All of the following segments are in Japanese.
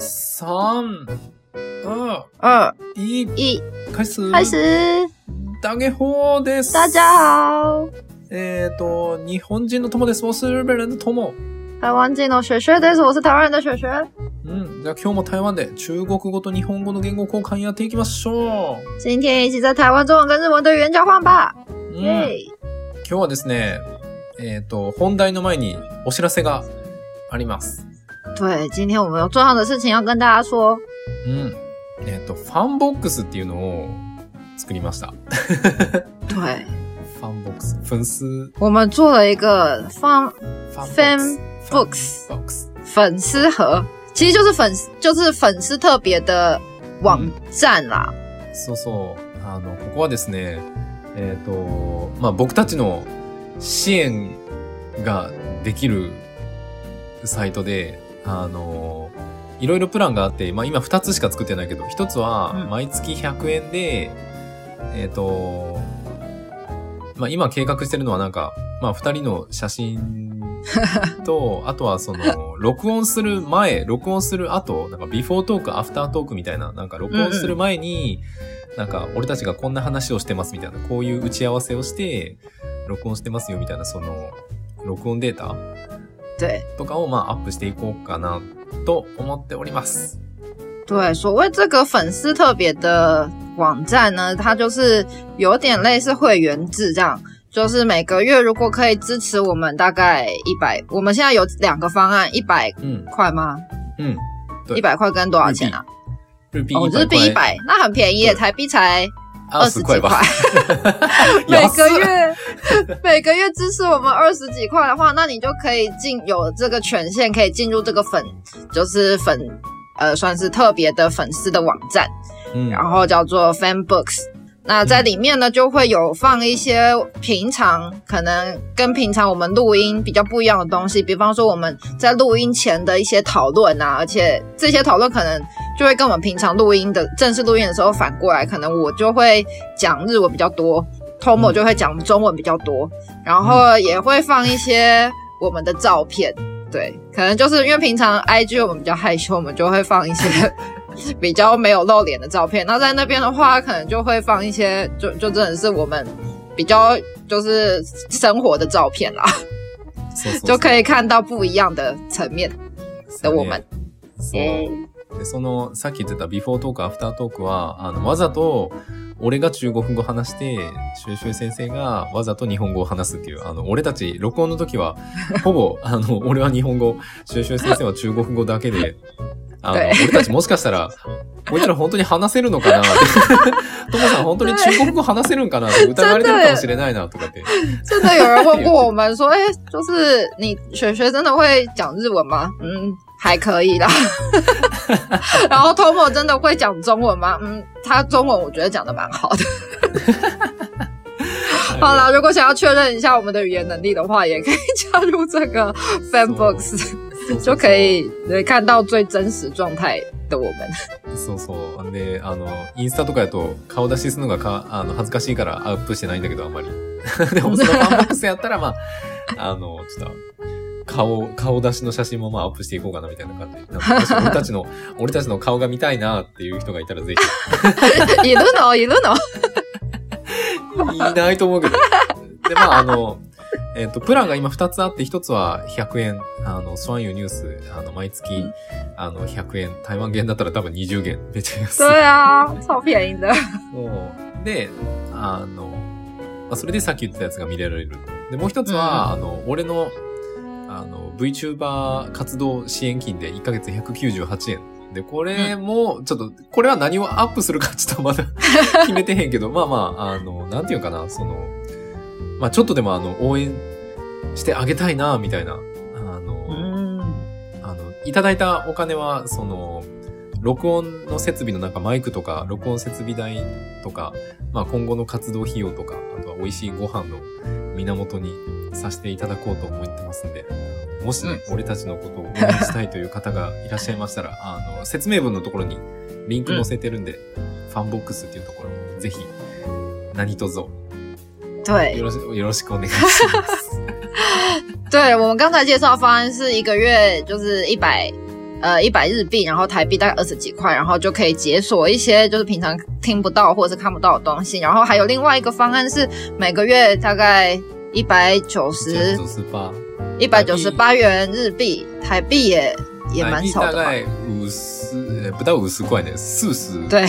三、二、二一，一，開始。开。始！大家好です。大家好，えっ、と、日本人の友です。我是日本人的友。台湾进的雪雪です。我是台湾人的雪雪。うん。じゃあ今日も台湾で中国語と日本語の言語交換やっていきましょ今天一起在台湾中文跟日文的语言交换吧！う。うん、耶、今日はですね、えっ、と、本題の前にお知らせがあります。对，今天我们有重要的事情要跟大家说。うん。えっ、と、ファンボックスっていうのを作りました。对，ファンボックス。粉絲、我们做了一个ファン fan ボッ books クス。ボックス。粉丝盒，其实就是粉丝，就是粉丝特别的网站啦。そうそう。あの、ここはですね、えっ、と、まあ、僕たちの支援ができるサイトで、あの、いろいろプランがあって、まあ、今2つしか作ってないけど、1つはうん。毎月100円で、えっ、と、まあ、今計画してるのはなんか、まあ、2人の写真と、あとはその、録音する前、録音する後、なんかビフォートーク、アフタートークみたいな、なんか録音する前に、なんか俺たちがこんな話をしてますみたいな、こういう打ち合わせをして、録音してますよみたいな、その、録音データ对とかをまあアップしていこうかなと思っております。对，所谓这个粉丝特别的网站呢，它就是有点类似会员制这样。就是每个月如果可以支持我们大概一百，我们现在有两个方案，一百うん。块吗？うん。对一百块跟多少钱啊？日币哦，日币一百，那很便宜耶，对台币才 二十二十块吧几块。。每个安っ月每个月支持我们二十几块的话，那你就可以进有这个权限，可以进入这个粉，就是粉呃算是特别的粉丝的网站，うん。然后叫做 Fan Books。 那在里面呢，就会有放一些平常可能跟平常我们录音比较不一样的东西，比方说我们在录音前的一些讨论啊，而且这些讨论可能就会跟我们平常录音的正式录音的时候反过来，可能我就会讲日文比较多，Tomo 嗯就会讲中文比较多，然后也会放一些我们的照片。对，可能就是因为平常 IG 我们比较害羞，我们就会放一些比较没有露脸的照片。那在那边的话，可能就会放一些，就就真的是我们比较就是生活的照片啦，そうそうそう就可以看到不一样的层面的我们。そうえで、その、さっき言ってたビフォートーク、アフタートークは、あの、わざと、俺が中国語話して、シュウシュウ先生がわざと日本語を話すっていう、あの、俺たち、録音の時は、ほぼ、あの、俺は日本語、シュウシュウ先生は中国語だけで、 あの、对俺たちもしかしたら、こいつら本当に話せるのかなって、トモさん本当に中国語話せるんかなって疑われてるかもしれないな、とかって。真的有人问过我们说，哎、就是你雪雪真的会讲日文吗？嗯，还可以啦。然后 Tomo 真的会讲中文吗？嗯，他中文我觉得讲的蛮好的。好啦，如果想要确认一下我们的语言能力的话，也可以加入这个 Fan 就可以对看到最真实状态的我们。そうそう。で、あの、インスタとかやと顔出しするのがか、あの、恥ずかしいからアップしてないんだけど、あんまり。でも、そのファンボックスやったら、まあ、あの、ちょっと、顔、顔出しの写真もまあアップしていこうかなみたいな感じ。なん俺たちの、俺たちの顔が見たいなっていう人がいたらぜ いるの？いるの？ひ。いないと思うけど。で、まあ、あの、えっ、と、プランが今2つあって、1つは100円。あの、スワンユーニュース、あの、毎月、あの、100円。台湾元だったら多分20元。めっちゃ安い。对啊，超便宜的。そう。で、あの、まあ、それでさっき言ってたやつが見られると。で、もう一つは、あの、俺の、あの、VTuber 活動支援金で1ヶ月198円。で、これも、ちょっと、これは何をアップするかちょっとまだ 決めてへんけど、まあまあ、あの、なんていうかな、その、まあちょっとでもあの、応援してあげたいな、みたいな、あの、嗯，あの、いただいたお金は、その、録音の設備のなんかマイクとか、録音設備代とか、まあ今後の活動費用とか、あとは美味しいご飯の源にさせていただこうと思ってますんで、もしね、俺たちのことを応援したいという方がいらっしゃいましたら、あの、説明文のところにリンク載せてるんで、ファンボックスっていうところ、ぜひ、何卒、よ对ろしよろしくお願いします。对，我们刚才介绍的方案是一个月就是一百 呃一百日币，然后台币大概二十几块，然后就可以解锁一些就是平常听不到或者是看不到的东西。然后还有另外一个方案是每个月大概一百九十九十八，一百九十八元日币，台币也也蛮少的吧。大概五十， 呃不到五十块呢，四十。对，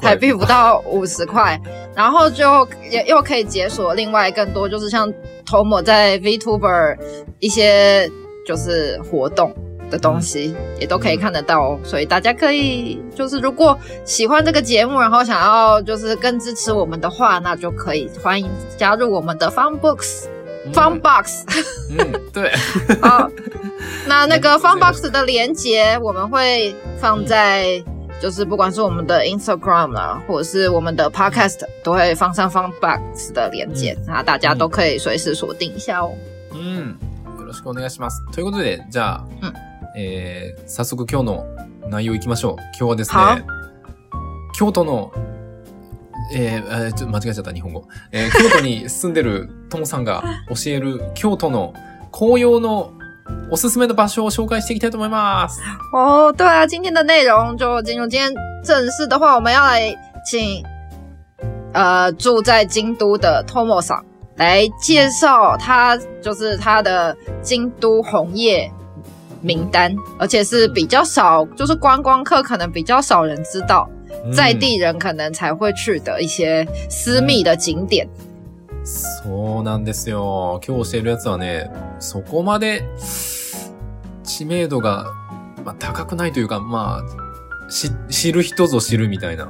台币不到五十块，然后就也又可以解锁另外更多，就是像 Tomo 在 VTuber 一些就是活动的东西，也都可以看得到哦。所以大家可以就是如果喜欢这个节目，然后想要就是更支持我们的话，那就可以欢迎加入我们的 Fun Books、Fun Box。嗯，对。好，那那个 Fun Box 的连接我们会放在，就是不管是我们的 Instagram 啦，或者是我们的 Podcast，都会放上 Fun Box 的连接，那大家都可以随时锁定一下哦。うん。よろしくお願いします。ということで、じゃあ、うんえー早速今日の内容いきましょう。今日はですはね、京都の、えーちょっと間違えちゃった、日本語。えー 京都に住んでるともさんが教える京都の紅葉のおすすめの場所を紹介していきたいと思います。哦，对啊，今天的内容就进入今天正式的话，我们要来请呃住在京都的 Tomo 桑来介绍他就是他的京都红叶名单，而且是比较少，就是观光客可能比较少人知道，在地人可能才会去的一些私密的景点。そうなんですよ。今日教えるやつはね、そこまで知名度が、まあ、高くないというか、まあ、し知る人ぞ知るみたいな、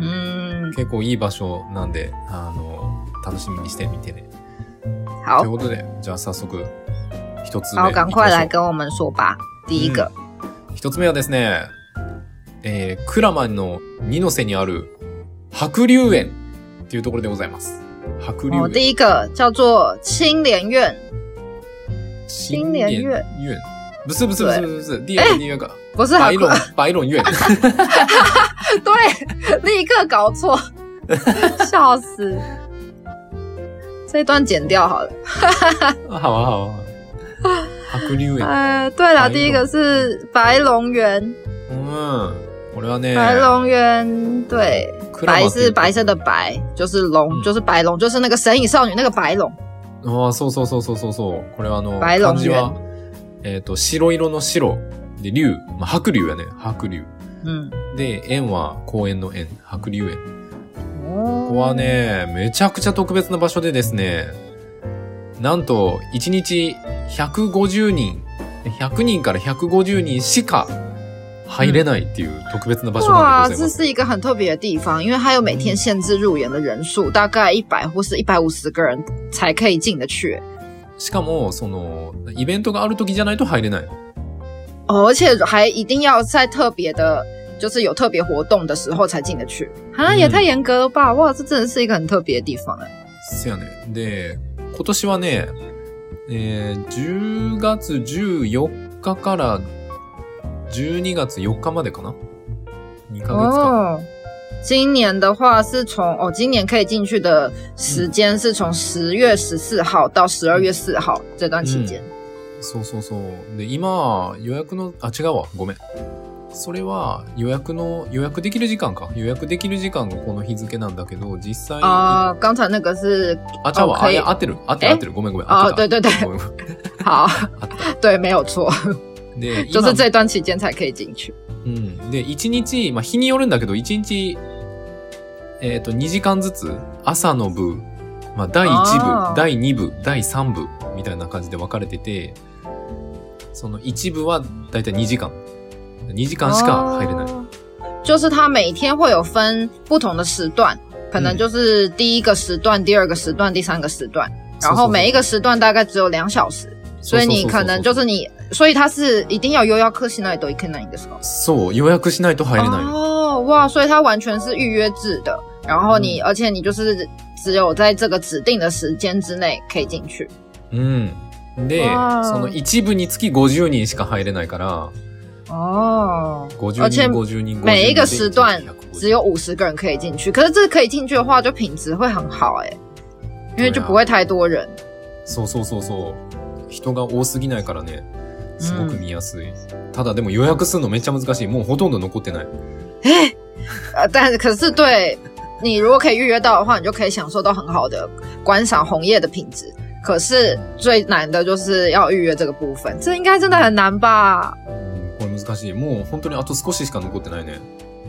嗯，結構いい場所なんで、あの、楽しみにしてみてね。好ということで、じゃあ早速、一つ目好。赶快来跟我们说吧。第一个，一つ目はですね、えー、鞍馬の二の瀬にある白龍園っていうところでございます。白龍哦，園。第一个叫做青莲院，新莲院院。不是不是不是不是第二个第二个不是白很龙白龙院。对，立刻搞错，笑死！这一段剪掉好了。好 啊好啊。白龍園。呃，对了，第一个是白龙园，うん。これはね、白龙园，对，白是白色的白，就是龙，嗯就是白龙，就是那个神隐少女那个白龙。ああ、そうそうそうそうそうそう。これはあの、漢字は、えっ、と、白色の白。で、龍。まあ、白龍やね。白龍。嗯，で、園は公園の園。白龍園。哦ここはね、めちゃくちゃ特別な場所でですね、なんと、1日150人、100人から150人しか入れないっていう特別な場所なん哇，でございます。这是一个很特别的地方，因为它有每天限制入园的人数，大概一百或是一百五十个人才可以进得去。しかも、その、イベントがある時じゃないと入れない。哦，而且还一定要在特别的，就是有特别活动的时候才进得去啊，嗯也太严格了吧！哇，这真的是一个很特别的地方哎。せやね。で、今年はね、えー10月14日から12月4日までかな ?2 ヶ月間。今年的话是从哦，今年可以进去的时间是从十月十四号到十二月四号这段期间。そうそうそう。で、今、予約の、あ、違うわ。ごめん。それは予約の、予約できる時間か。予約できる時間がこの日付なんだけど、実際、啊、刚才那个是あ、ちゃうわ。あ、合ってる。合ってる合ってる。ごめんごめん。あ对对对好，对，没有错，で、今。就是这段期间才可以进去。うん。で、1日、まあ、日によるんだけど、1日、えっ、と、2時間ずつ、朝の部、まあ、第1あー。部、第2部、第3部、みたいな感じで分かれてて、その1部はだいたい2時間。2時間しか入れない。哦就是它每天会有分不同的时段，可能嗯就是第一个时段、第二个时段、第三个时段，然后每一个时段大概只有两小时，所以你可能就是你，所以它是一定要予約しないといけないんですか？そう、予約しないと入れない。哦，哇，所以它完全是预约制的，然后你，而且你就是只有在这个指定的时间之内可以进去。うん。で、その1部につき50人しか入れないから、哦，50而且人、50人、50人で。每一个时段150只有五十个人可以进去，可是这可以进去的话，就品质会很好哎、因为就不会太多人。そうそうそうそう。人が多すぎないからね。すごく見やすい。ただでも予約するのめっちゃ難しい。もうほとんど残ってない。哎，呃，但是可是对你如果可以预约到的话，你就可以享受到很好的观赏红叶的品质。可是最难的就是要预约这个部分，这应该真的很难吧？うんこれ難しい。もう本当にあと少ししか残ってないね。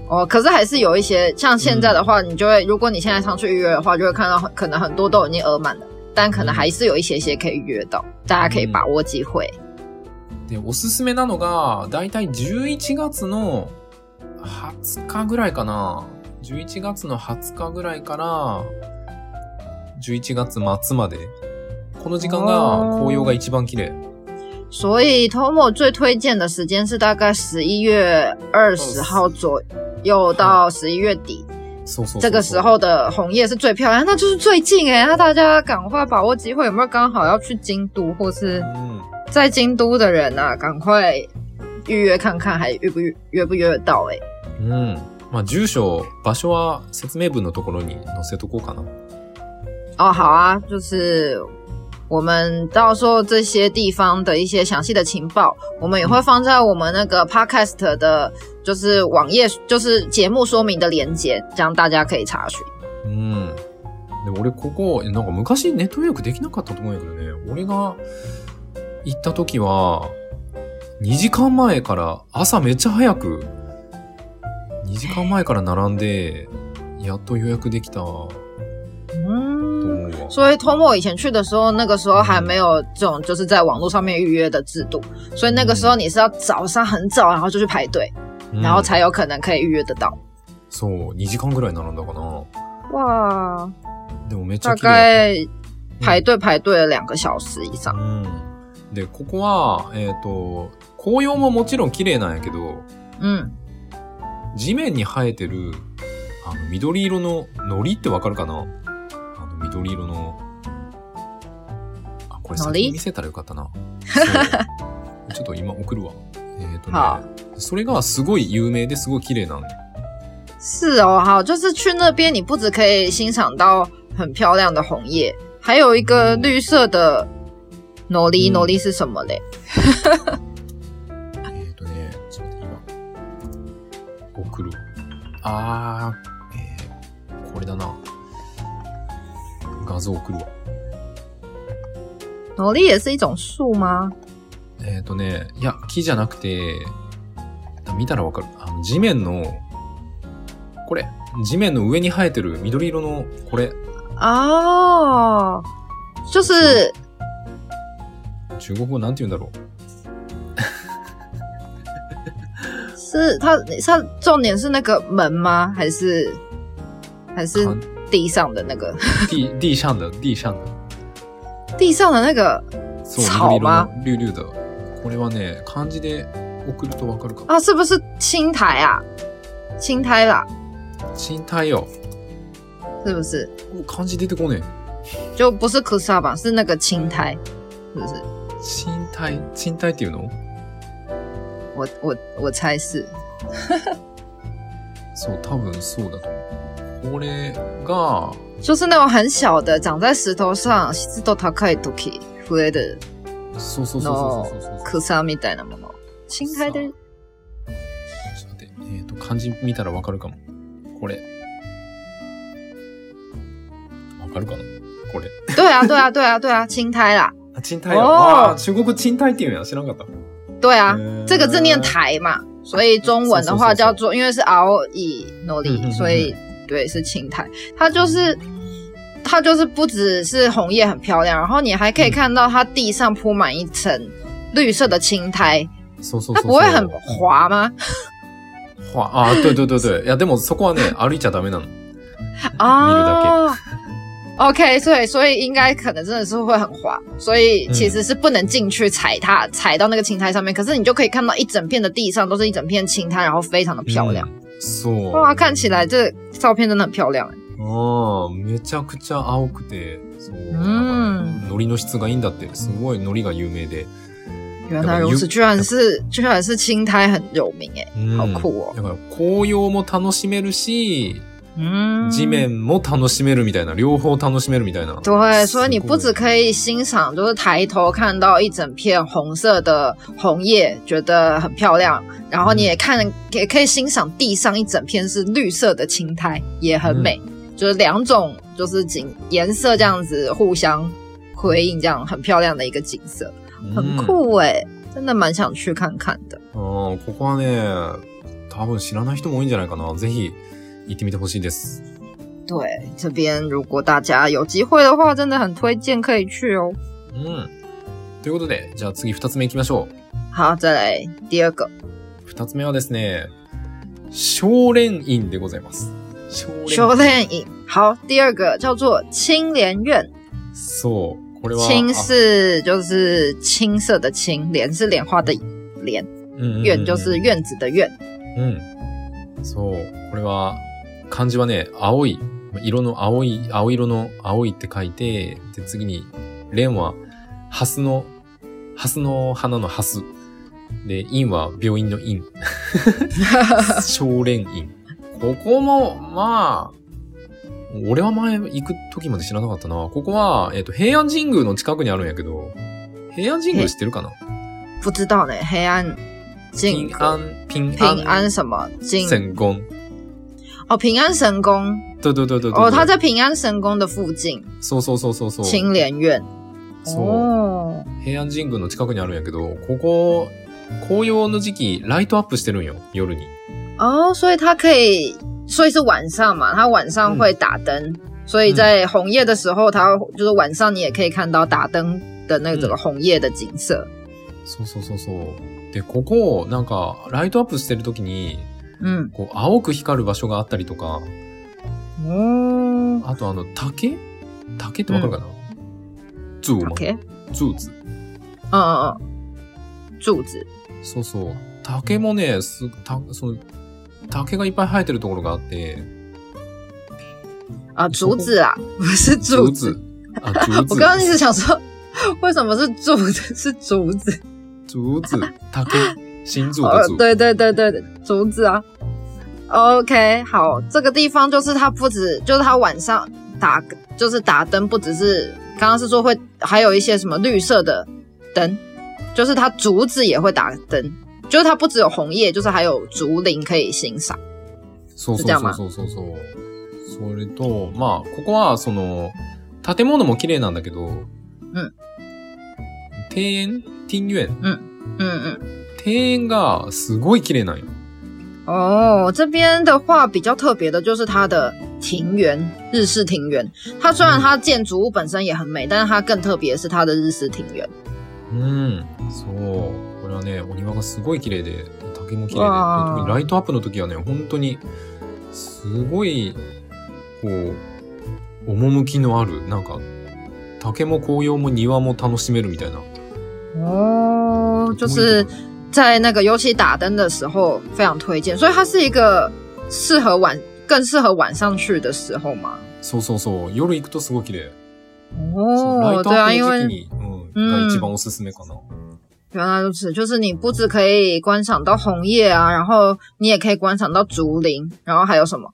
哦，可是还是有一些，像现在的话，你就会，如果你现在上去预约的话，就会看到很可能很多都已经额满了，但可能还是有一些些可以预约到，大家可以把握机会。で、おすすめなのが、だいたい11月の20日ぐらいかな。11月の20日ぐらいから、11月末まで。この時間が紅葉が一番綺麗。所以 Tomo 最推荐的时间是大概十一月二十号左右到十一月底，这个时候的红叶是最漂亮，那就是最近诶，那大家赶快把握机会，有没有刚好要去京都或是うん。在京都的人啊，赶快预约看看，还约不约约不约得到诶。うん。まあ、住所、場所は説明文のところに載せとこうかな。哦，好啊，就是我们到时候这些地方的一些详细的情报，我们也会放在我们那个 podcast 的，就是网页，就是节目说明的连接，这样大家可以查询。うん。で、俺ここ、えなんか昔ネット予約できなかったと思うんやけどね、俺が 行った時は、2時間前から朝めっちゃ早く、2時間前から並んで、やっと予約できたと嗯。所以 Tomo 以前去的时候，那个时候还没有这种就是在网络上面预约的制度，所以那个时候你是要早上很早，然后就去排队，うん然后才有可能可以预约得到。そう、2時間ぐらい並んだかな。哇，でもめっちゃ大。概排队排队了两个小时以上。うん。で、ここは、えっ、と、紅葉ももちろん綺麗なんやけど、嗯，地面に生えてる、あの、緑色の、のりってわかるかな？あの、緑色の、あ、これ先に見せたらよかったな。ちょっと今送るわ。えっ、とね、はそれがすごい有名ですごい綺麗なの。是哦，好，就是去那边，你不只可以欣赏到很漂亮的红叶，还有一个绿色的诺丽，嗯诺丽是什么嘞？えっ、とね、ちょっと今、送るわ。あー、えー、これだな。画像送るわ。诺丽也是一种树吗？えっ、とね、いや、木じゃなくて、見たらわかる。あの、地面の、これ、地面の上に生えてる緑色の、これ、哦，就是中国語なんて言うんだろ是它它重点是那个门吗？还是还是う。地上的那个？地、地上的、地上的。地上的那个草吗？の、绿々だ。これはね、漢字で送るとわかるかも。啊？是不是青苔啊？青苔啦，賃貸よ。是不是？お漢字出てこね就不是 kusa 吧？是那个青苔，是不是？え。賃貸、賃貸っていうの？我我我猜是。そう、多分そうだと思う。これが、就是那种很小的，长在石头上、湿度高い時増えるそうそうそうそう。草みたいなもの。青苔でちょっと待って。えっ、と、漢字見たらわかるかも。これ。わかるかな？これ。对啊，对啊，对啊，对啊，青苔啦，あ、賃貸よ。おーあー中国賃貸っていうんや。知らんかった。对啊，嗯这个字念台嘛，所以中文的话是是是是叫做，因为是 ao 以努嗯嗯力，嗯所以对是青苔，它就是。它就是不只是红叶很漂亮，然后你还可以看到它地上铺满一层绿色的青苔，そうそうそうそう。它不会很滑吗？はあ、对对对对。いや、でもそこはね、歩いちゃダメなの。哦 ，OK，所以所以应该可能真的是会很滑，所以其实是不能进去踩它，踩到那个青苔上面。可是你就可以看到一整片的地上都是一整片青苔，然后非常的漂亮。うんそう。哇，看起来这照片真的很漂亮。ああ、めちゃくちゃ青くて、そう。うんなんか海苔の質がいいんだって。すごい海苔が有名で。原来如此，居然是居然是青苔很有名哎，うん好酷哦！だから紅葉も楽しめるし、 嗯， 地面も楽しめるみたいな、両方楽しめるみたいな。对，所以你不只可以欣赏，就是抬头看到一整片红色的红叶，觉得很漂亮，然后你也看，也可以欣赏地上一整片是绿色的青苔，也很美。就是两种，就是景颜色这样子互相回应，这样很漂亮的一个景色，很酷哎、真的蛮想去看看的。うん、ここはね、多分知らない人も多いんじゃないかな。ぜひ 行ってみてほしいです。对，这边如果大家有机会的话，真的很推荐可以去哦。うん。ということで、じゃあ次二つ目行きましょう。好，再来第二个二つ目はですね、少蓮院でございます。少修炼营。好，第二个叫做青莲院。そう。これは、青是就是青色的青，莲是莲花的莲，院就是院子的院。うん。そう。これは、漢字はね、青い。色の青い、青色の青いって書いて、で、次に、蓮は、ハスの、ハスの花のハス。で、院は病院の院。少蓮院。ここも、まあ、俺は前行く時まで知らなかったな。ここは、えっ、と、平安神宮の近くにあるんやけど、平安神宮知ってるかな？不知道呢，黑暗静平安、平安、平安什么静神宮。哦，平安神宫对对对对对。哦，它在平安神宫的附近，そうそうそうそうそう。青莲院。そう。哦，平安神宮の近くにあるんやけど、ここ、紅葉の時期、ライトアップしてるんよ、夜に。哦，所以它可以，所以是晚上嘛，它晚上会打灯，所以在红叶的时候，它就是晚上你也可以看到打灯的那个整个红叶的景色。そうそうそうそう。で、ここ、なんか、ライトアップしてる時に、 嗯，こう、青く光る場所があったりとか、哦あとあの、竹？竹ってわかるかな、柱嘛。，OK，柱子。嗯嗯嗯，柱子，そうそう。竹もね、す、た、その、竹がいっぱい生えてるところがあって、啊，竹子啊，不是柱子。子。あ、竹子。我刚刚一直想说，为什么是柱子？是竹子？竹子。竹。新竹哦的竹。，对对对对对，竹子啊。OK，好，这个地方就是它不止，就是它晚上打，就是打灯，不只是刚刚是说会，还有一些什么绿色的灯，就是它竹子也会打灯，就是它不只有红叶，就是还有竹林可以欣赏。そうそうじゃあまあそうそうそう。それと、まあ、ここは、その、建物も綺麗なんだけど、うん。庭園庭園嗯嗯， 庭園がすごい綺麗なんよ。哦，这边的话比较特别的就是它的庭园，日式庭园。它虽然它建筑物本身也很美，但是它更特别的是它的日式庭园。うん。そう。これはね、お庭がすごい綺麗で、竹も綺麗で、特にライトアップの時はね、本当に、すごい、こう、趣のある、なんか、竹も紅葉も庭も楽しめるみたいな。哦，就是在那个尤其打灯的时候非常推荐，所以它是一个适合晚更适合晚上去的时候嘛。そうそうそう。夜行くとすごい綺麗。そうラ哦，イト对啊，因为アップの時期に、うん、が一番おすすめかな。原来如此，就是你不只可以观赏到红叶啊，然后你也可以观赏到竹林，然后还有什么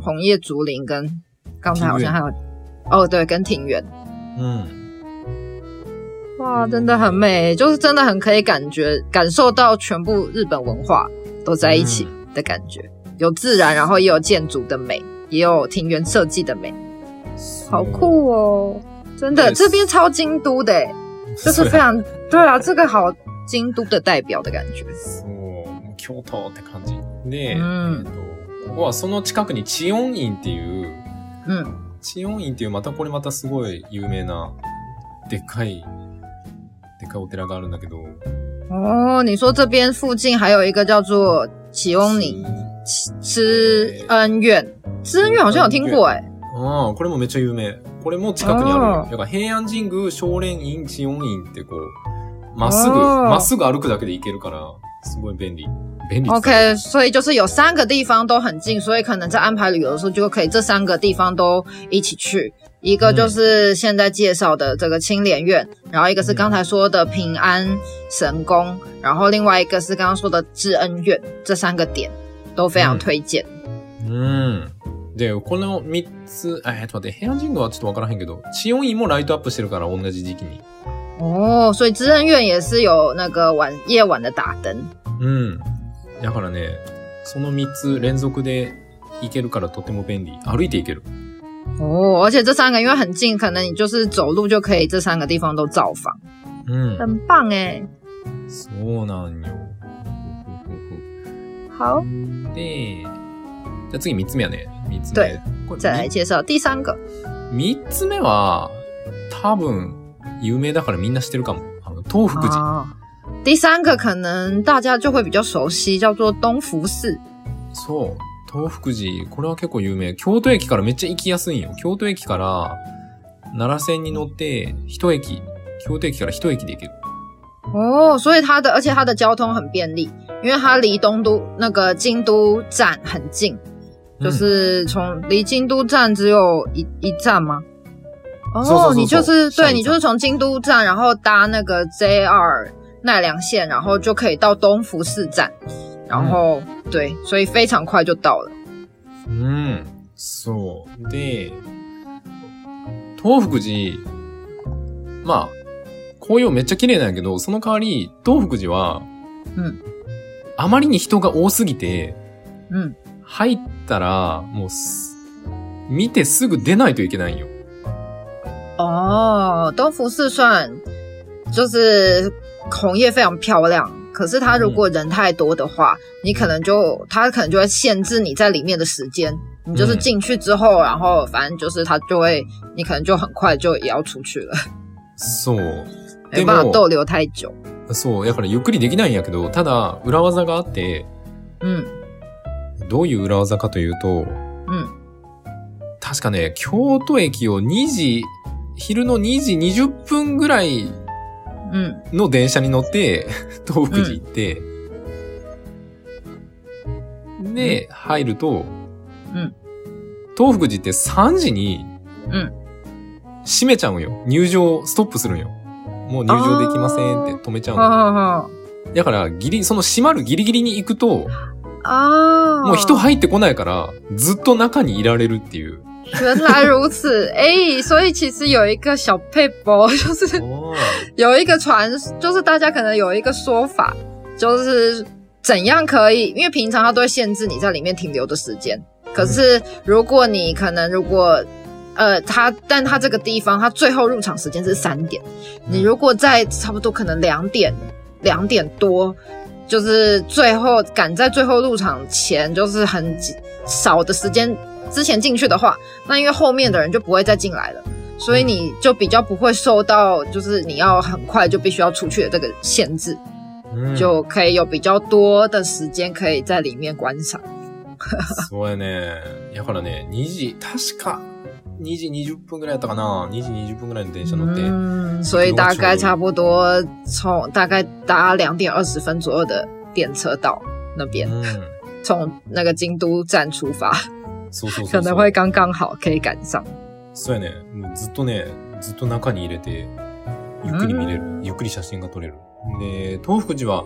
红叶竹林跟刚才好像还有哦对，跟庭园。うん。 哇，真的很美，就是真的很可以感觉感受到全部日本文化都在一起的感觉，有自然，然后也有建筑的美，也有庭园设计的美，好酷哦！真的，对这边超京都的欸，就是非常对啊，这个好京都的代表的感觉。そう。もう京都って感じ。で、うんえっと、ここはその近くに千音院っていう、嗯，千音院っていうまたこれまたすごい有名な、でっかい、 お寺があるんだけど。哦，你说这边附近还有一个叫做启翁里知恩院，知恩院好像有听过哎、ああ、これもめっちゃ有名。これも近くにあるだから平安神宮、少蓮院、千音院ってこう、まっすぐ、まっすぐ歩くだけで行けるから、すごい便利。便利 OK，所以就是有三个地方都很近，所以可能在安排旅游的时候就可以这三个地方都一起去。一个就是现在介绍的这个青莲院，然后一个是刚才说的平安神宫，然后另外一个是刚刚说的知恩院，这三个点都非常推荐。うん。 で、この3つ、えー、っと待って、平安神宮はちょっとわからへんけど、チオンイもライトアップしてるから、同じ時期に。哦，所以知恩院也是有那个晚夜晚的打灯。うん。だからね、その3つ連続で行けるからとても便利。歩いて行ける。 哦，而且这三个因为很近，可能你就是走路就可以这三个地方都造访，うん。很棒哎。そうなんよ。好，で、じゃあ次3つ目やね。3つ对目。これ再来介绍第三个。 3つ目は、多分、有名だからみんな知ってるかも。あの、東福寺。哦，第三个可能大家就会比较熟悉，叫做东福寺。そう。 東福寺、これは結構有名。京都駅からめっちゃ行きやすいんよ。京都駅から、奈良線に乗って、一駅、京都駅から一駅で行ける。哦，所以它的，而且它的交通很便利，因为它离东都那个京都站很近，就是从离京都站只有一一站吗？哦，そうそうそう你就是对你就是从京都站，然后搭那个 JR 奈良线，然后就可以到东福寺站，然后、对，所以非常快就到了。うん。そう。で、東福寺、まあ、紅葉めっちゃ綺麗なんやけど、その代わり、東福寺は、うんあまりに人が多すぎて、嗯，入ったら、もうす、見てすぐ出ないといけないんよ。哦，东福寺算就是红叶非常漂亮，可是它如果人太多的话，你可能就它可能就会限制你在里面的时间。你就是嗯进去之后，然后反正就是它就会，你可能就很快就也要出去了，そう。没办法逗留太久。そう。だからゆっくりできないんやけど、ただ、裏技があって、嗯どういう裏技かというと、嗯，確かね、京都駅を2時、昼の2時20分ぐらい嗯， の電車に乗って、東福寺行って、で、入ると、うん。東福寺って3時に、うん。閉めちゃうんよ。入場、ストップするんよ。もう入場できませんって止めちゃうだから、ギリ、その閉まるギリギリに行くと、啊，もう人入ってこないから、ずっと中にいられるっていう。原来如此，哎，所以其实有一个小配博，就是有一个传，就是大家可能有一个说法，就是怎样可以，因为平常它都会限制你在里面停留的时间。可是如果你可能如果呃，它但它这个地方它最后入场时间是三点，你如果在差不多可能两点两点多，就是最后赶在最后入场前，就是很少的时间之前进去的话，那因为后面的人就不会再进来了。所以你就比较不会受到，就是你要很快就必须要出去的这个限制，うん就可以有比较多的时间可以在里面观赏。そうやね。だからね、2時、確か、2時20分ぐらいやったかな ?2 時20分ぐらいの電車乗って。嗯，所以大概差不多从大概搭两点二十分左右的电车到那边，うん。从那个京都站出发， そうそうそうそう。可能会刚刚好可以赶上。そうやね。もうずっとね、ずっと中に入れて、ゆっくり見れる。ゆっくり写真が撮れる。で、東福寺は、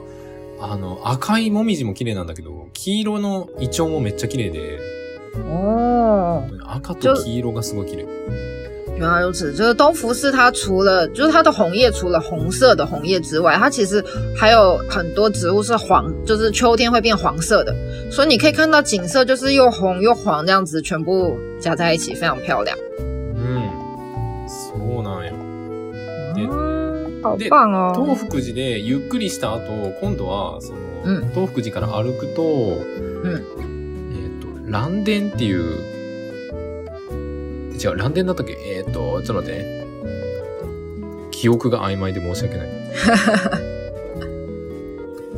あの、赤いもみじも綺麗なんだけど、黄色のイチョウもめっちゃ綺麗で、哦，赤と黄色がすごい綺麗。原来如此，就是东福寺，它除了就是它的红叶，除了红色的红叶之外，它其实还有很多植物是黄，就是秋天会变黄色的，所以你可以看到景色就是又红又黄这样子，全部加在一起，非常漂亮。うん。そうなんよ。で嗯，好で棒哦！東福寺でゆっくりした後、今度は、その、うん東福寺から歩くと、えっ、と、蘭殿っていう、 違う、蘭殿だったっけ？えっ、と、ちょっと待ってね。記憶が曖昧で申し訳ない。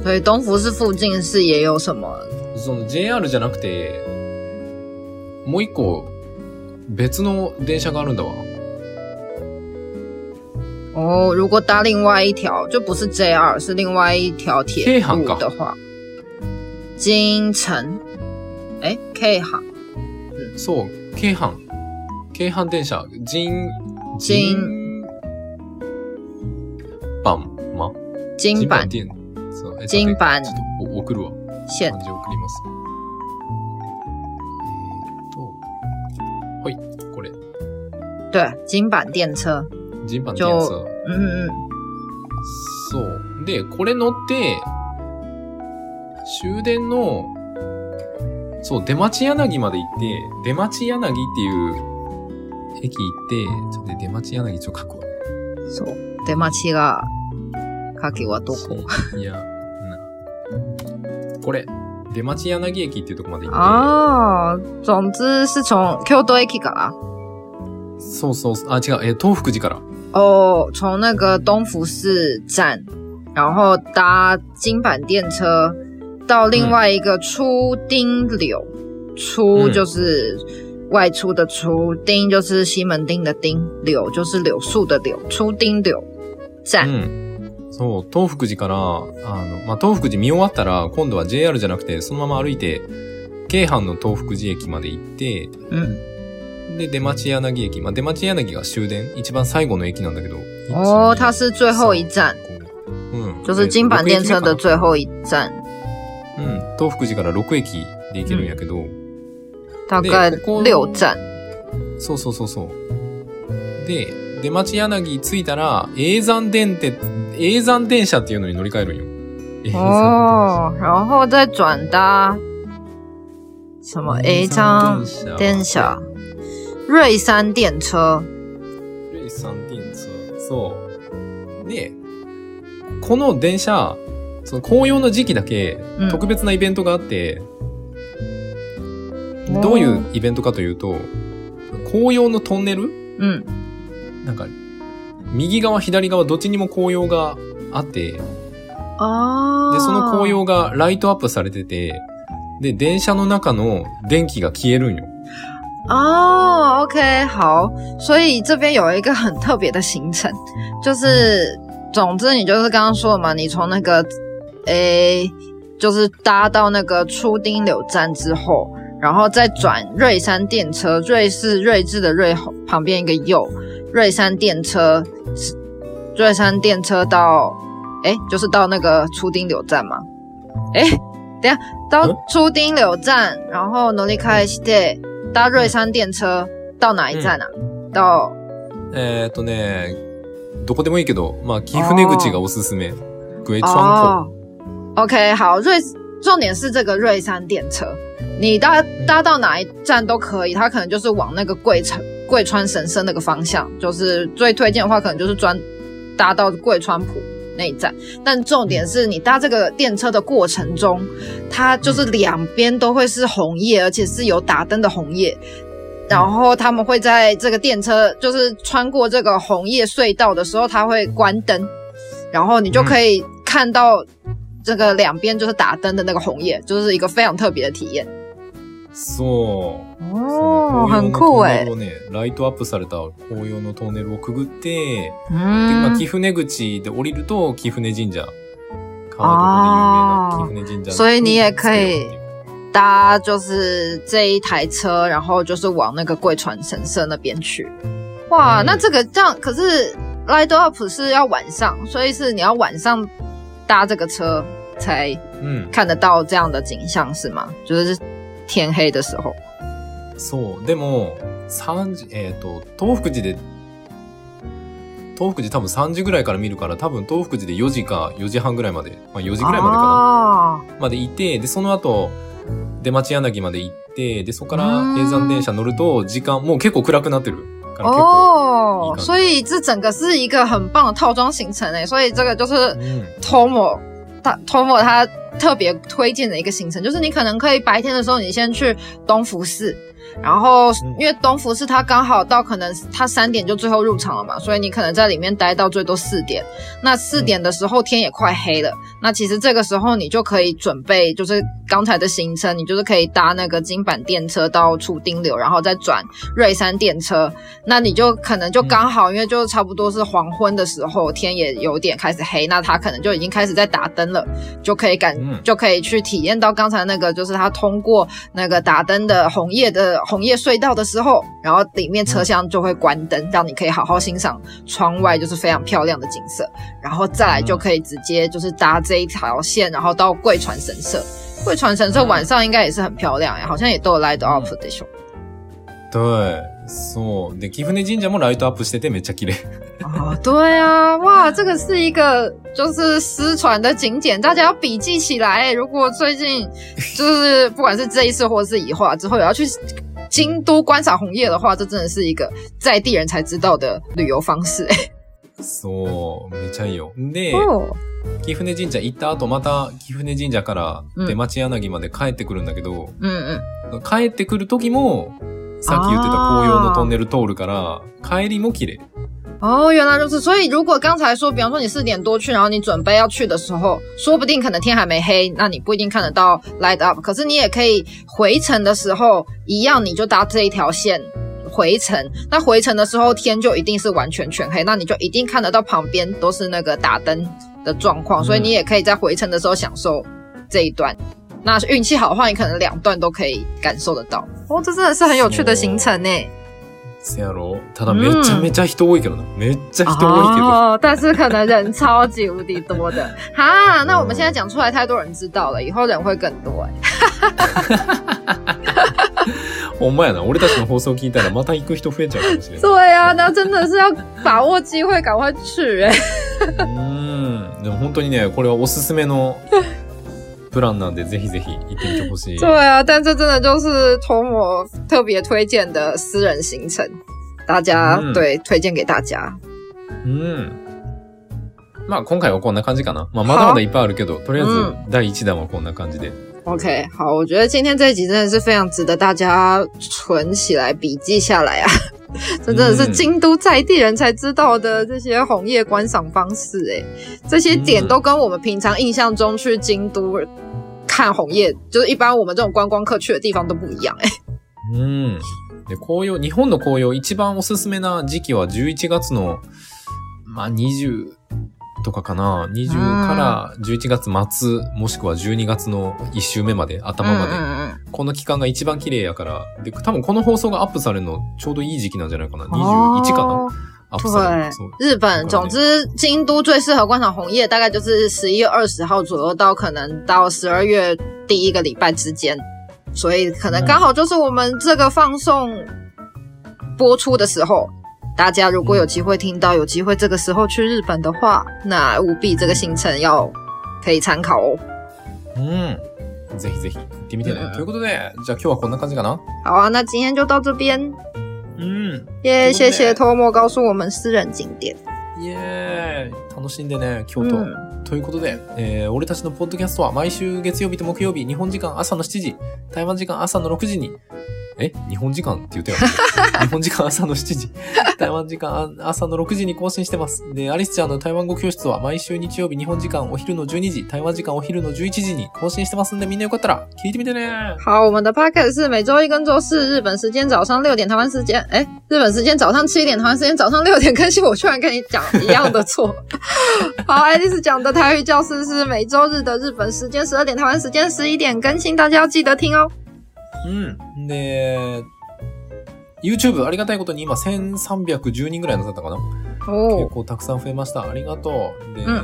所以东福寺附近是也有什么？その JR じゃなくて、もう一個、別の電車があるんだわ。哦，如果搭另外一条，就不是 JR，是另外一条铁路的话，京城，哎，K 行，そう、京阪。京阪電車、ジ金版ま？金板電。そうえっと金板ちょっとお送るわ。线漢字送ります。えーっと、对，金板電車。人版電車。嗯嗯嗯，そう。で、これ乗って、終電の、そう、出町柳まで行って、出町柳っていう駅行って、ちょっとね出町柳ちょっと書くわ。そう。出町が、かけはどこ？いや、な。これ、出町柳駅っていうとこまで行って、哦，总之是从 Q 多駅から？そうそうあ、違う、えー、東福寺から。哦，从那个东福寺站，然后搭金板电车到另外一个出丁柳，出嗯就是外出的出，丁就是西门町的丁，柳就是柳树的柳，出丁柳站。うん。そう、東福寺から、あの、まあ、東福寺見終わったら、今度は JR じゃなくて、そのまま歩いて、京阪の東福寺駅まで行って、嗯，で、出町柳駅。まあ、出町柳が終電、一番最後の駅なんだけど。哦，它是最后一站，うん。就是金板电车的で最后一站，うん。東福寺から6駅で行けるんやけど、大概でここ六站。そうそうそうそう。で、出町柳着いたら、永山電鉄、永山電車っていうのに乗り換えるんよ。哦，然后再转搭什么 A 张電車、瑞山電車。レイサン電車。そう。で、この電車、その紅葉の時期だけうん特別なイベントがあって、どういうイベントかというと、紅葉のトンネル？嗯，なんか、右側、左側、どっちにも紅葉があって、哦，で、その紅葉がライトアップされてて、で、電車の中の電気が消えるんよ。哦，OK，好，所以这边有一个很特别的行程，就是，总之你就是刚刚说的嘛，你从那个，诶，就是搭到那个出丁柳站之后，然后再转瑞山电车，瑞是睿智的瑞，旁边一个右，瑞山电车，瑞山电车到，诶，就是到那个出丁柳站嘛，诶，等一下到嗯出丁柳站，然后乗り換えして。搭瑞山电车到哪一站啊？到えーっとね、どこでもいいけど、まあ、貴船口がおすすめ。鬼窗口。哦，OK，好，瑞 重点是这个瑞山电车，你搭搭到哪一站都可以，它可能就是往那个贵城贵川神社那个方向，就是最推荐的话，可能就是专搭到贵川浦那一站。但重点是你搭这个电车的过程中，它就是两边都会是红叶，而且是有打灯的红叶。然后他们会在这个电车，就是穿过这个红叶隧道的时候，它会关灯，然后你就可以看到这个两边就是打灯的那个红叶，就是一个非常特别的体验。そう。哦，很その紅葉の酷哎トンネル。をね、ライトアップされた紅葉のトンネルをくぐって、で、まあ、嗯貴船口で降りると、貴船神社。川床で有名な貴船神社。所以你也可以搭就是这一台车，然后就是往那个贵船神社那边去。哇，嗯那这个这样可是 light up 是要晚上，所以是你要晚上 搭这个车才うん。看得到这样的景象是吗？就是天黑的时候。そう。でも、3時、えっ、と、東福寺で、東福寺多分3時ぐらいから見るから、多分東福寺で4時か4時半ぐらいまで、まあ4時ぐらいまでかな、哦までいて、で、その後、出町柳まで行って、で、そこからうん永山電車乗ると、時間、もう結構暗くなってる。から結構、哦，所以这整个是一个很棒的套装行程诶，所以这个就是うん。 Tomo 他 Tomo 他特别推荐的一个行程，就是你可能可以白天的时候你先去东福寺。 然后，因为东福寺它刚好到可能它三点就最后入场了嘛，所以你可能在里面待到最多四点。那四点的时候天也快黑了，那其实这个时候你就可以准备，就是刚才的行程，你就是可以搭那个金板电车到出丁流，然后再转瑞山电车。那你就可能就刚好，因为就差不多是黄昏的时候，天也有点开始黑，那他可能就已经开始在打灯了，就可以感、嗯就可以去体验到刚才那个，就是他通过那个打灯的红叶的红叶隧道的时候，然后里面车厢就会关灯，让你可以好好欣赏窗外就是非常漂亮的景色，然后再来就可以直接就是搭这一条线，然后到贵船神社。贵船神社晚上应该也是很漂亮呀，好像也都有 light up 的秀。对。 そう。で、貴船神社もライトアップしててめっちゃ綺麗。 哦，对啊，哇，这个是一个就是失传的景点，大家要笔记起来。如果最近就是不管是这一次或是以后啊，之后有要去京都观赏红叶的话，这真的是一个在地人才知道的旅游方式。そう。めっちゃいいよ。で、哦，貴船神社行った後また貴船神社から出町柳まで帰ってくるんだけど、帰ってくる時も、さっき言ってた紅葉のトンネル通るから、帰りも綺麗。哦，原来如此。所以如果刚才说，比方说你四点多去，然后你准备要去的时候，说不定可能天还没黑，那你不一定看得到 light up。可是你也可以回程的时候一样，你就搭这一条线回程。那回程的时候天就一定是完全全黑，那你就一定看得到旁边都是那个打灯的状况，所以你也可以在回程的时候享受这一段。那运气好的话，你可能两段都可以感受得到。哦，这真的是很有趣的行程呢。せやろただめちゃめちゃ人多いけどな。めっちゃ人多いけど。哦，但是可能人超级无敌多的哈。那我们现在讲出来，太多人知道了，以后人会更多哎。ほんまやな。俺たちの放送聞いたらまた行く人増えちゃうかもしれない。对啊，那真的是要把握机会，赶快去哎。うーん。でも本当にね、これはおすすめのプランなんで、ぜひぜひ行ってみてほしい。对啊，但这真的就是托摩特别推荐的私人行程，大家、嗯对推荐给大家。うん。まあ今回はこんな感じかな。まあまだまだいっぱいあるけど、とりあえずうん第1弾はこんな感じで。OK，好，我觉得今天这一集真的是非常值得大家存起来、笔记下来啊！这真的是京都在地人才知道的这些红叶观赏方式，诶，这些点都跟我们平常印象中去京都看红叶，就是一般我们这种观光客去的地方都不一样，诶。うん。で、紅葉、日本の紅葉一番おすすめな時期は11月の、まあ20 とかかな。20から11月末、もしくは12月の1週目まで、頭まで。嗯この期間が一番綺麗やから。で、多分この放送がアップされるのちょうどいい時期なんじゃないかな。21かな、アップされ对る。日本，总之京都最适合观赏红叶，大概就是十一月二十号左右到可能到十二月第一个礼拜之间，所以可能刚好就是我们这个放送播出的时候。大家如果有机会听到，有机会这个时候去日本的话，那务必这个行程要可以参考哦。うん。ぜひぜひ行ってみてね。うんということで、じゃあ今日はこんな感じかな？好啊，那今天就到这边，うん。耶、对谢谢托莫告诉我们私人景点。イエーイ楽しんでね、京都。嗯ということで、えー俺たちのポッドキャストは毎週月曜日と木曜日、日本時間朝の7時、台湾時間朝の6時に、え日本時間って言ったよね。日本時間朝の7時、台湾時間朝の6時に更新してます。で、アリスちゃんの台湾語教室は毎週日曜日、日本時間お昼の12時、台湾時間お昼の11時に更新してますんで、みんなよかったら聞いてみてね。好，我们的 podcast 是每周一跟周四日本时间早上六点，台湾时间哎，日本时间早上七点，台湾时间早上六点更新。我居然跟你讲一样的错。好，爱丽丝讲的台语教室是每周日的日本时间十二点，台湾时间十一点更新，大家要记得听哦。うん。で、YouTube ありがたいことに今1310人ぐらいになったかな結哦，構たくさん増えました。ありがとう。で、うん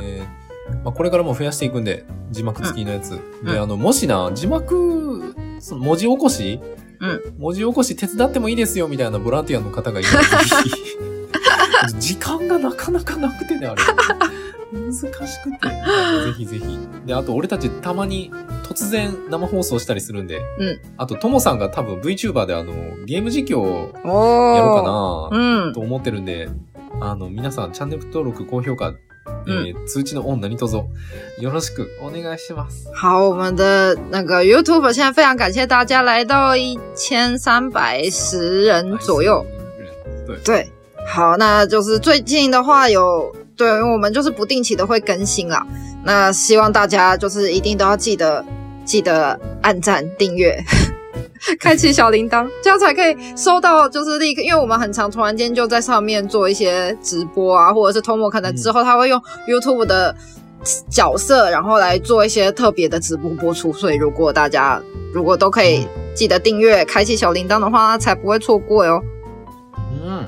まあ、これからも増やしていくんで、字幕付きのやつ。で、うんあの、もしな、字幕、その文字起こし、うん文字起こし手伝ってもいいですよ、みたいなボランティアの方がいたら、ぜ ひ時間がなかなかなくてね、あれ。難しくて。ぜひぜひ。で、あと俺たちたまに突然生放送したりするんで、うんあと、ともさんが多分 VTuber であの、ゲーム実況をやろうか哦，な、嗯と思ってるんで、あの、皆さん、チャンネル登録、高評価、えー通知のオン何卒、よろしくお願いします。好，我们的那个 YouTube 现在非常感谢大家来到一千三百十人左右。对，对，好，那就是最近的话有，对，因为我们就是不定期的会更新啦。那希望大家就是一定都要记得记得按赞、订阅、开启小铃铛，这样才可以收到就是立刻，因为我们很常突然间就在上面做一些直播啊，或者是 Tomo 可能之后他会用 YouTube 的角色，然后来做一些特别的直播播出。所以如果大家如果都可以记得订阅、开启小铃铛的话，才不会错过哟。うん。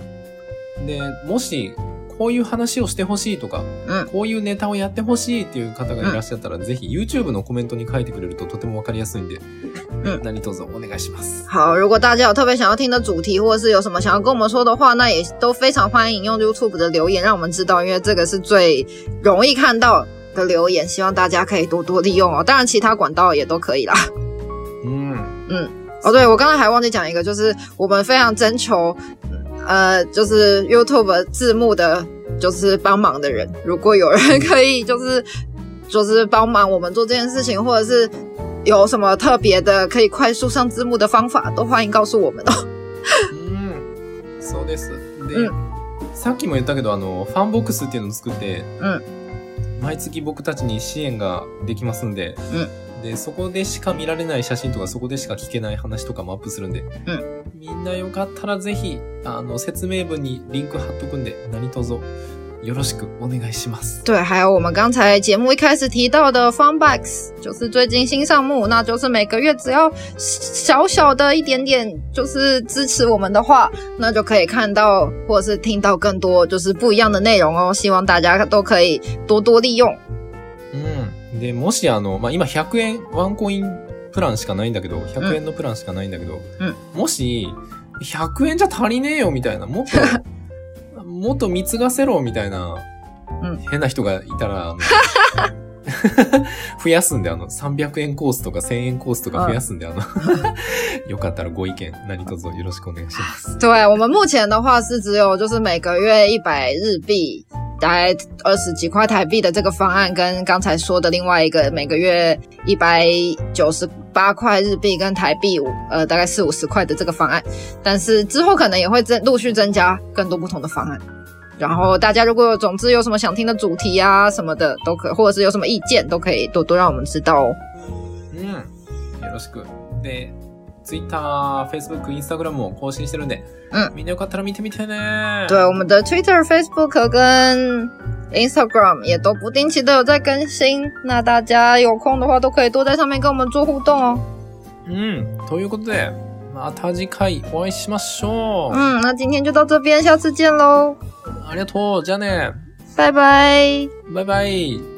で、もし、 こういう話をしてほしいとか、うんこういうネタをやってほしいっていう方がいらっしゃったら、ぜひ YouTube のコメントに書いてくれるととてもわかりやすいんで、うん何卒お願いします。好，如果大家有特别想要听的主题，或者是有什么想要跟我们说的话，那也都非常欢迎用 YouTube 的留言让我们知道，因为这个是最容易看到的留言，希望大家可以多多利用哦。当然，其他管道也都可以啦。うん。哦，对，我刚刚还忘记讲一个，就是我们非常征求，呃，就是 YouTube 字幕的，就是帮忙的人，如果有人可以，就是就是帮忙我们做这件事情，或者是有什么特别的可以快速上字幕的方法，都欢迎告诉我们哦。うん。そうです。で、うんさっきも言ったけど、あの、ファンボックスっていうのを作って、うん毎月僕たちに支援ができますんで、 で、そこでしか見られない写真とか、そこでしか聞けない話とかもアップするんで、うんみんなよかったらぜひ、あの、説明文にリンク貼っとくんで、何卒よろしくお願いします。对，还有我们刚才节目一开始提到的 FANBOX，就是最近新上幕，那就是每个月只要小小的一点点，就是支持我们的话，那就可以看到或者是听到更多就是不一样的内容哦。希望大家都可以多多利用。うん。で、もしあの、まあ、今100円ワンコインプランしかないんだけど、100円のプランしかないんだけど、うんもし、100円じゃ足りねえよみたいな、もっと、もっと貢がせろみたいな、うん変な人がいたら、増やすんで、あの、300円コースとか1000円コースとか増やすんで、あの、よかったらご意見、何卒よろしくお願いします。对我们目前的话是只有就是每个月一百日币，大概二十几块台币的这个方案，跟刚才说的另外一个每个月一百九十八块日币跟台币五呃大概四五十块的这个方案，但是之后可能也会增陆续增加更多不同的方案。 然后大家如果有总之有什么想听的主题啊什么的都可，或者是有什么意见都可以多多让我们知道哦。うん。よろしく。で、Twitter、Facebook、Instagram も更新してるんで、うんみんなよかったら見てみてね。对，我们的 Twitter、Facebook 跟 Instagram 也都不定期的有在更新，那大家有空的话都可以多在上面跟我们做互动哦。うん。ということで、また次回お会いしましょう。嗯，那今天就到这边，下次见喽， ありがとう。じゃあね。拜拜。バイバイ。